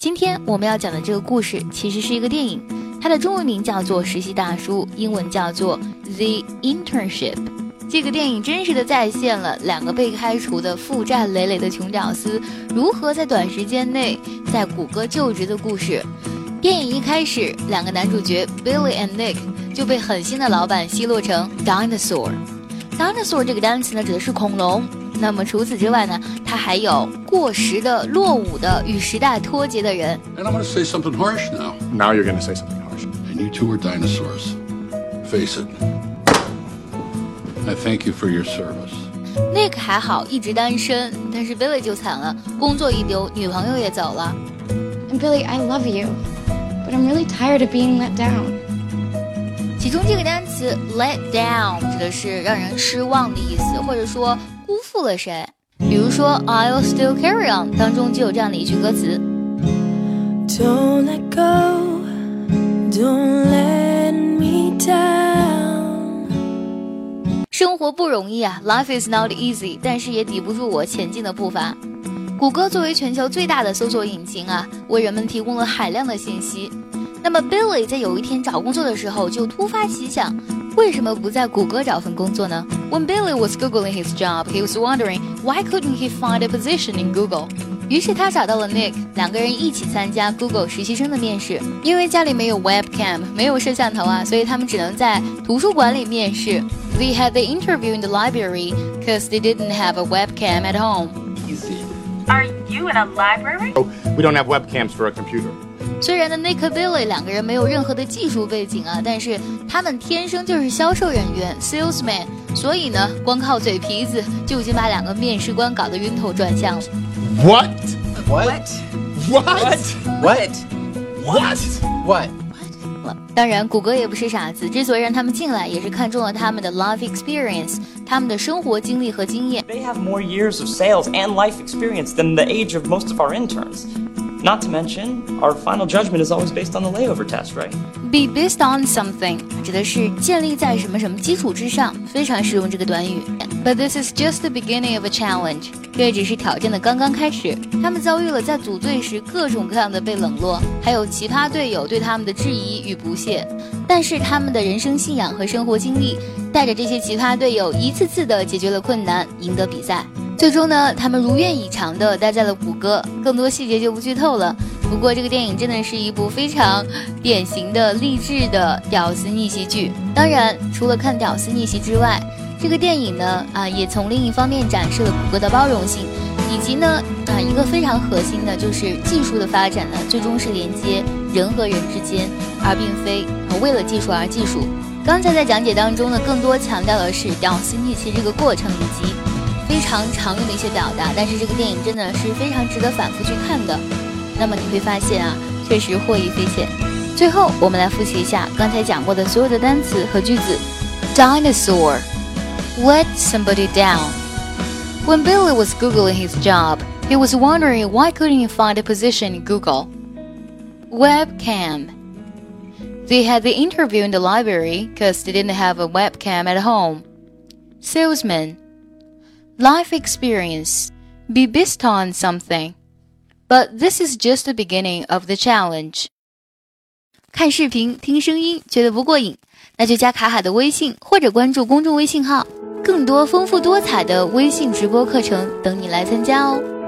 今天我们要讲的这个故事其实是一个电影，它的中文名叫做《实习大叔》，英文叫做《The Internship》。这个电影真实的再现了两个被开除的负债累累的穷屌丝如何在短时间内在谷歌就职的故事。电影一开始，两个男主角 Billy and Nick 就被狠心的老板奚落成 dinosaur。dinosaur 这个单词呢，指的是恐龙。那么除此之外呢，他还有过时的、落伍的、与时代脱节的人。And I'm going to say something harsh now. Now you're going to say something harsh. And you two are dinosaurs. Face it. I thank you for your service. Nick 还好，一直单身，但是 Billy 就惨了，工作一丢，女朋友也走了。And Billy, I love you, but I'm really tired of being let down. 其中这个单词 let down 指的是让人失望的意思，或者说辜负了谁。比如说 I'll still carry on 当中就有这样的一句歌词。Don't let go, don't let me down. 生活不容易啊，Life is not easy，但是也抵不住我前进的步伐。谷歌作为全球最大的搜索引擎啊，为人们提供了海量的信息。那么 Billy 在有一天找工作的时候，就突发奇想，为什么不在谷歌找份工作呢？When Billy was googling his job, he was wondering why couldn't he find a position in Google. 于是他找到了 Nick，两个人一起参加 Google 实习生的面试。因为家里没有 webcam，没有摄像头啊，所以他们只能在图书馆里面试。They had the interview in the library because they didn't have a webcam at home. Are you in a library? Oh, we don't have webcams for a computer. 虽然呢，Nick 和 Billy 两个人没有任何的技术背景啊，但是他们天生就是销售人员 （salesman），所以呢，光靠嘴皮子就已经把两个面试官搞得晕头转向了。 What? What? What? What? What? What? 当然，谷歌也不是傻子，之所以让他们进来，也是看中了他们的 life experience，他们的生活经历和经验。 They have more years of sales and life experience than the age of most of our interns. Not to mention, our final judgment is always based on the layover test, right? Be based on something 指的是建立在什么什么基础之上，非常适用这个短语。But this is just the beginning of a challenge，这只是挑战的刚刚开始。他们遭遇了在组队时各种各样的被冷落，还有奇葩队友对他们的质疑与不屑。但是他们的人生信仰和生活经历，带着这些奇葩队友一次次的解决了困难，赢得比赛。最终呢，他们如愿以偿的待在了谷歌，更多细节就不剧透了。不过这个电影真的是一部非常典型的励志的屌丝逆袭剧。当然，除了看屌丝逆袭之外，这个电影呢啊也从另一方面展示了谷歌的包容性，以及呢啊一个非常核心的就是技术的发展呢最终是连接人和人之间，而并非啊为了技术而技术。刚才在讲解当中呢，更多强调的是屌丝逆袭这个过程以及。非常常用的一些表达，但是这个电影真的是非常值得反复去看的。那么你会发现啊，确实获益匪浅。最后，我们来复习一下刚才讲过的所有的单词和句子。Dinosaur, let somebody down. When Billy was googling his job, he was wondering why couldn't he find a position in Google. Webcam. They had the interview in the library because they didn't have a webcam at home. Salesman. Life experience. Be based on something. But this is just the beginning of the challenge. 看视频、听声音觉得不过瘾，那就加卡卡的微信或者关注公众微信号，更多丰富多彩的微信直播课程等你来参加哦。